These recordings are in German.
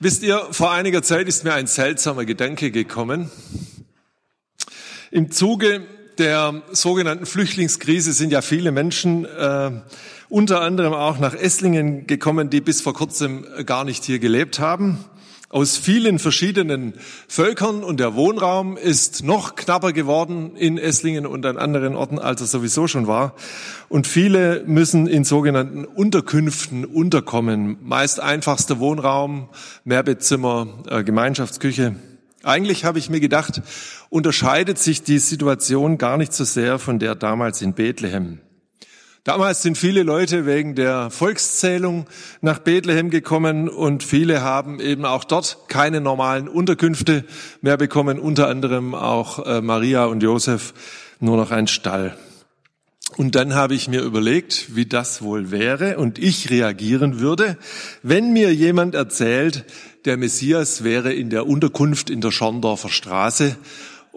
Wisst ihr, vor einiger Zeit ist mir ein seltsamer Gedanke gekommen. Im Zuge der sogenannten Flüchtlingskrise sind ja viele Menschen, äh, unter anderem auch nach Esslingen gekommen, die bis vor kurzem gar nicht hier gelebt haben aus vielen verschiedenen Völkern und der Wohnraum ist noch knapper geworden in Esslingen und an anderen Orten, als er sowieso schon war. Und viele müssen in sogenannten Unterkünften unterkommen. Meist einfachster Wohnraum, Mehrbettzimmer, äh, Gemeinschaftsküche. Eigentlich habe ich mir gedacht, unterscheidet sich die Situation gar nicht so sehr von der damals in Bethlehem. Damals sind viele Leute wegen der Volkszählung nach Bethlehem gekommen und viele haben eben auch dort keine normalen Unterkünfte mehr bekommen, unter anderem auch äh, Maria und Josef nur noch ein Stall. Und dann habe ich mir überlegt, wie das wohl wäre und ich reagieren würde, wenn mir jemand erzählt, der Messias wäre in der Unterkunft in der Schorndorfer Straße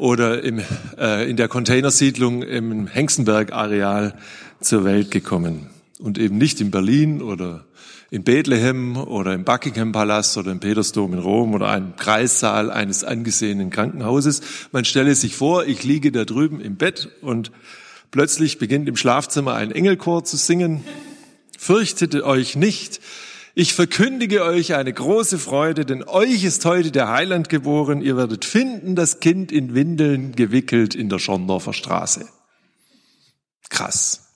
oder im, äh, in der Containersiedlung im Hengstenberg-Areal zur Welt gekommen. Und eben nicht in Berlin oder in Bethlehem oder im Buckingham Palast oder im Petersdom in Rom oder einem Kreissaal eines angesehenen Krankenhauses. Man stelle sich vor, ich liege da drüben im Bett und plötzlich beginnt im Schlafzimmer ein Engelchor zu singen. Fürchtet euch nicht. Ich verkündige euch eine große Freude, denn euch ist heute der Heiland geboren. Ihr werdet finden, das Kind in Windeln gewickelt in der Schorndorfer Straße. Krass.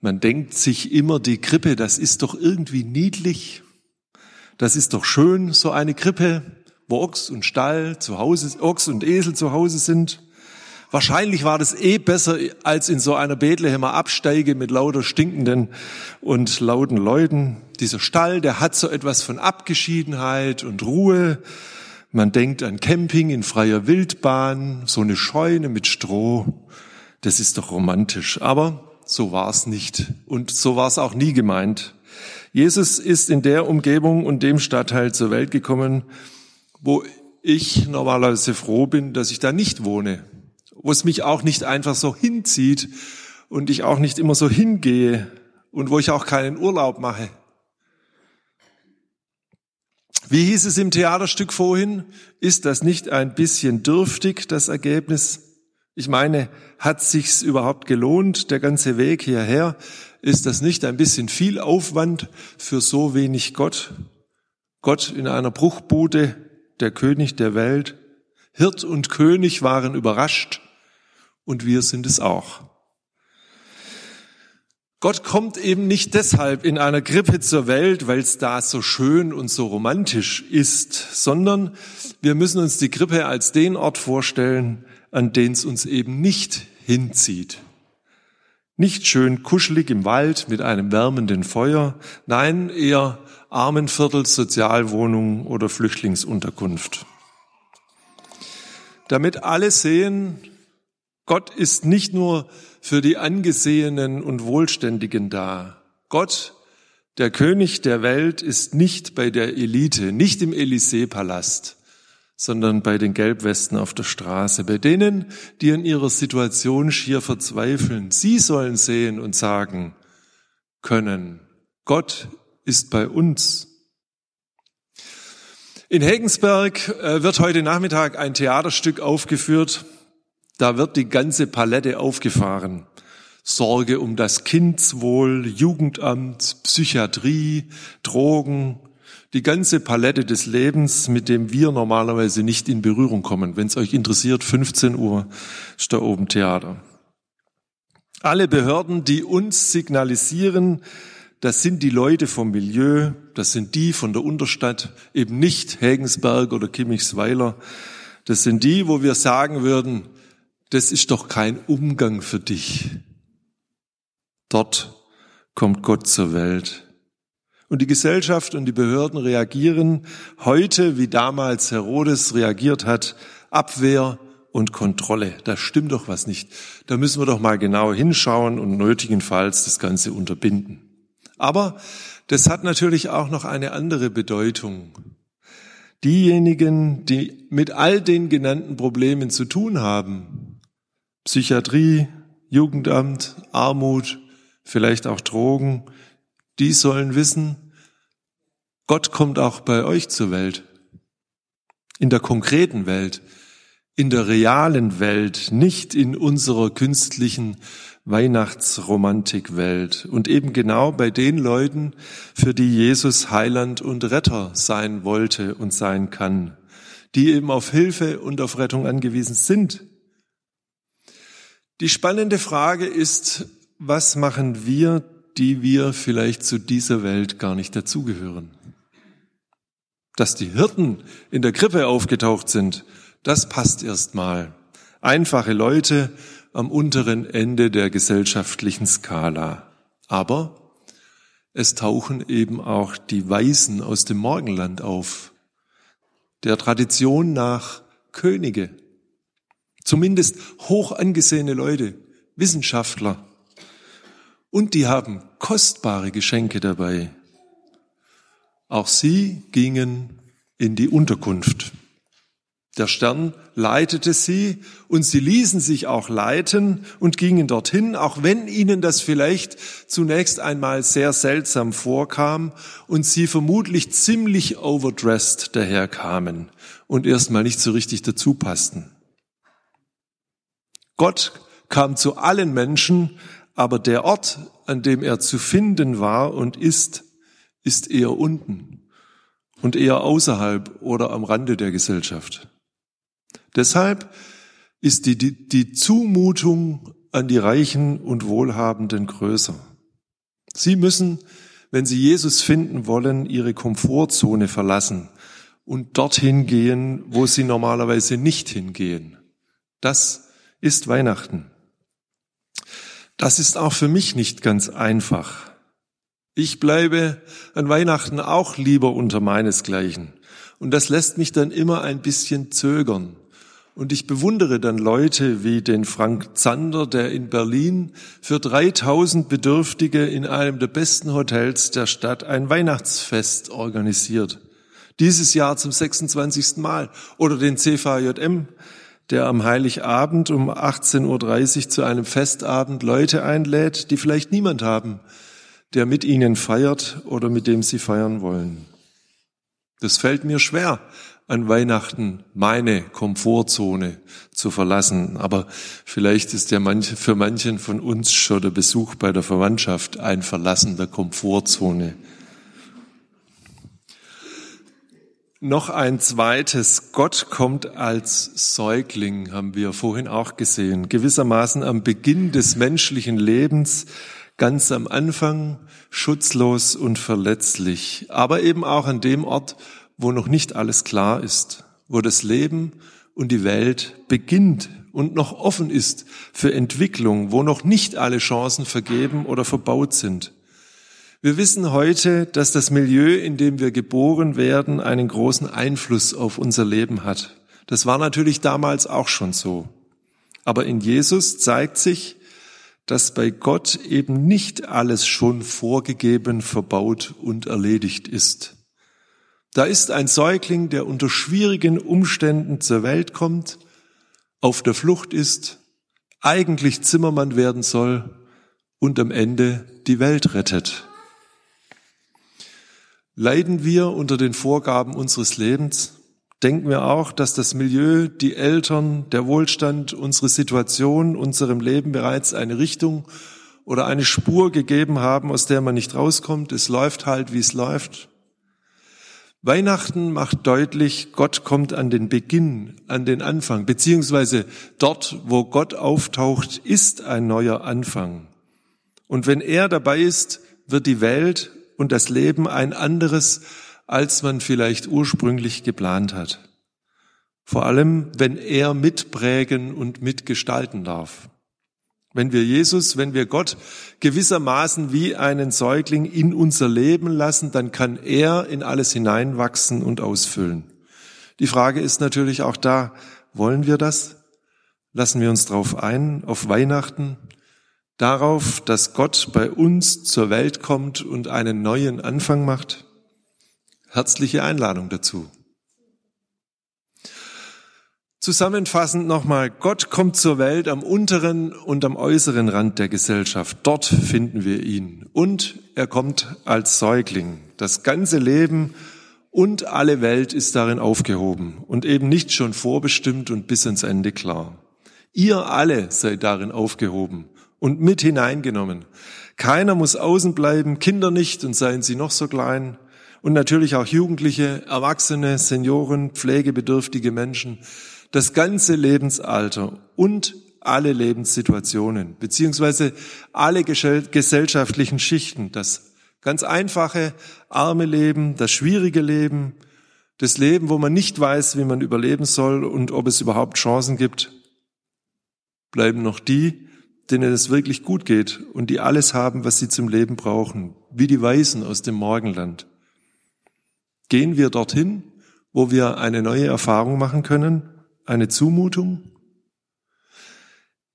Man denkt sich immer, die Krippe, das ist doch irgendwie niedlich. Das ist doch schön, so eine Krippe, wo Ochs und Stall zu Hause, Ochs und Esel zu Hause sind. Wahrscheinlich war das eh besser als in so einer Bethlehemer Absteige mit lauter stinkenden und lauten Leuten. Dieser Stall, der hat so etwas von Abgeschiedenheit und Ruhe. Man denkt an Camping in freier Wildbahn, so eine Scheune mit Stroh. Das ist doch romantisch. Aber so war es nicht. Und so war es auch nie gemeint. Jesus ist in der Umgebung und dem Stadtteil zur Welt gekommen, wo ich normalerweise froh bin, dass ich da nicht wohne, wo es mich auch nicht einfach so hinzieht und ich auch nicht immer so hingehe und wo ich auch keinen Urlaub mache. Wie hieß es im Theaterstück vorhin? Ist das nicht ein bisschen dürftig, das Ergebnis? Ich meine, hat sich's überhaupt gelohnt, der ganze Weg hierher? Ist das nicht ein bisschen viel Aufwand für so wenig Gott? Gott in einer Bruchbude, der König der Welt. Hirt und König waren überrascht und wir sind es auch. Gott kommt eben nicht deshalb in einer Krippe zur Welt, weil es da so schön und so romantisch ist, sondern wir müssen uns die Krippe als den Ort vorstellen, an den es uns eben nicht hinzieht. Nicht schön kuschelig im Wald mit einem wärmenden Feuer, nein, eher Armenviertel, Sozialwohnung oder Flüchtlingsunterkunft. Damit alle sehen, Gott ist nicht nur für die Angesehenen und Wohlständigen da. Gott, der König der Welt, ist nicht bei der Elite, nicht im Élysée-Palast, sondern bei den Gelbwesten auf der Straße, bei denen, die in ihrer Situation schier verzweifeln. Sie sollen sehen und sagen können, Gott ist bei uns. In Hegensberg äh, wird heute Nachmittag ein Theaterstück aufgeführt. Da wird die ganze Palette aufgefahren. Sorge um das Kindswohl, Jugendamt, Psychiatrie, Drogen, die ganze Palette des Lebens, mit dem wir normalerweise nicht in Berührung kommen. Wenn es euch interessiert, 15 Uhr ist da oben Theater. Alle Behörden, die uns signalisieren, das sind die Leute vom Milieu, das sind die von der Unterstadt, eben nicht Hegensberg oder Kimmichsweiler. Das sind die, wo wir sagen würden, das ist doch kein Umgang für dich. Dort kommt Gott zur Welt. Und die Gesellschaft und die Behörden reagieren heute, wie damals Herodes reagiert hat, Abwehr und Kontrolle. Da stimmt doch was nicht. Da müssen wir doch mal genau hinschauen und nötigenfalls das Ganze unterbinden. Aber das hat natürlich auch noch eine andere Bedeutung. Diejenigen, die mit all den genannten Problemen zu tun haben, Psychiatrie, Jugendamt, Armut, vielleicht auch Drogen, die sollen wissen, Gott kommt auch bei euch zur Welt. In der konkreten Welt, in der realen Welt, nicht in unserer künstlichen Weihnachtsromantikwelt und eben genau bei den Leuten, für die Jesus Heiland und Retter sein wollte und sein kann, die eben auf Hilfe und auf Rettung angewiesen sind. Die spannende Frage ist, was machen wir, die wir vielleicht zu dieser Welt gar nicht dazugehören? Dass die Hirten in der Krippe aufgetaucht sind, das passt erstmal. Einfache Leute am unteren Ende der gesellschaftlichen Skala. Aber es tauchen eben auch die Weisen aus dem Morgenland auf, der Tradition nach Könige, zumindest hoch angesehene Leute, Wissenschaftler. Und die haben kostbare Geschenke dabei. Auch sie gingen in die Unterkunft. Der Stern leitete sie und sie ließen sich auch leiten und gingen dorthin, auch wenn ihnen das vielleicht zunächst einmal sehr seltsam vorkam und sie vermutlich ziemlich overdressed daherkamen und erstmal nicht so richtig dazu passten. Gott kam zu allen Menschen, aber der Ort, an dem er zu finden war und ist, ist eher unten und eher außerhalb oder am Rande der Gesellschaft. Deshalb ist die, die, die Zumutung an die Reichen und Wohlhabenden größer. Sie müssen, wenn sie Jesus finden wollen, ihre Komfortzone verlassen und dorthin gehen, wo sie normalerweise nicht hingehen. Das ist Weihnachten. Das ist auch für mich nicht ganz einfach. Ich bleibe an Weihnachten auch lieber unter meinesgleichen. Und das lässt mich dann immer ein bisschen zögern. Und ich bewundere dann Leute wie den Frank Zander, der in Berlin für 3000 Bedürftige in einem der besten Hotels der Stadt ein Weihnachtsfest organisiert. Dieses Jahr zum 26. Mal. Oder den CVJM, der am Heiligabend um 18.30 Uhr zu einem Festabend Leute einlädt, die vielleicht niemand haben, der mit ihnen feiert oder mit dem sie feiern wollen. Das fällt mir schwer, an Weihnachten meine Komfortzone zu verlassen. Aber vielleicht ist ja manche, für manchen von uns schon der Besuch bei der Verwandtschaft ein Verlassen der Komfortzone. Noch ein zweites. Gott kommt als Säugling, haben wir vorhin auch gesehen. Gewissermaßen am Beginn des menschlichen Lebens, ganz am Anfang, schutzlos und verletzlich. Aber eben auch an dem Ort, wo noch nicht alles klar ist, wo das Leben und die Welt beginnt und noch offen ist für Entwicklung, wo noch nicht alle Chancen vergeben oder verbaut sind. Wir wissen heute, dass das Milieu, in dem wir geboren werden, einen großen Einfluss auf unser Leben hat. Das war natürlich damals auch schon so. Aber in Jesus zeigt sich, dass bei Gott eben nicht alles schon vorgegeben, verbaut und erledigt ist. Da ist ein Säugling, der unter schwierigen Umständen zur Welt kommt, auf der Flucht ist, eigentlich Zimmermann werden soll und am Ende die Welt rettet. Leiden wir unter den Vorgaben unseres Lebens? Denken wir auch, dass das Milieu, die Eltern, der Wohlstand, unsere Situation, unserem Leben bereits eine Richtung oder eine Spur gegeben haben, aus der man nicht rauskommt? Es läuft halt, wie es läuft. Weihnachten macht deutlich, Gott kommt an den Beginn, an den Anfang, beziehungsweise dort, wo Gott auftaucht, ist ein neuer Anfang. Und wenn er dabei ist, wird die Welt und das Leben ein anderes, als man vielleicht ursprünglich geplant hat. Vor allem, wenn er mitprägen und mitgestalten darf. Wenn wir Jesus, wenn wir Gott gewissermaßen wie einen Säugling in unser Leben lassen, dann kann er in alles hineinwachsen und ausfüllen. Die Frage ist natürlich auch da, wollen wir das? Lassen wir uns darauf ein, auf Weihnachten, darauf, dass Gott bei uns zur Welt kommt und einen neuen Anfang macht? Herzliche Einladung dazu. Zusammenfassend nochmal, Gott kommt zur Welt am unteren und am äußeren Rand der Gesellschaft. Dort finden wir ihn. Und er kommt als Säugling. Das ganze Leben und alle Welt ist darin aufgehoben und eben nicht schon vorbestimmt und bis ans Ende klar. Ihr alle seid darin aufgehoben und mit hineingenommen. Keiner muss außen bleiben, Kinder nicht und seien sie noch so klein. Und natürlich auch Jugendliche, Erwachsene, Senioren, pflegebedürftige Menschen das ganze Lebensalter und alle Lebenssituationen, beziehungsweise alle gesellschaftlichen Schichten, das ganz einfache, arme Leben, das schwierige Leben, das Leben, wo man nicht weiß, wie man überleben soll und ob es überhaupt Chancen gibt, bleiben noch die, denen es wirklich gut geht und die alles haben, was sie zum Leben brauchen, wie die Weisen aus dem Morgenland. Gehen wir dorthin, wo wir eine neue Erfahrung machen können eine Zumutung?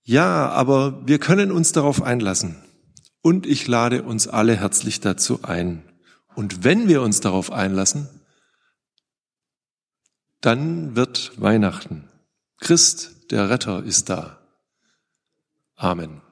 Ja, aber wir können uns darauf einlassen. Und ich lade uns alle herzlich dazu ein. Und wenn wir uns darauf einlassen, dann wird Weihnachten. Christ, der Retter, ist da. Amen.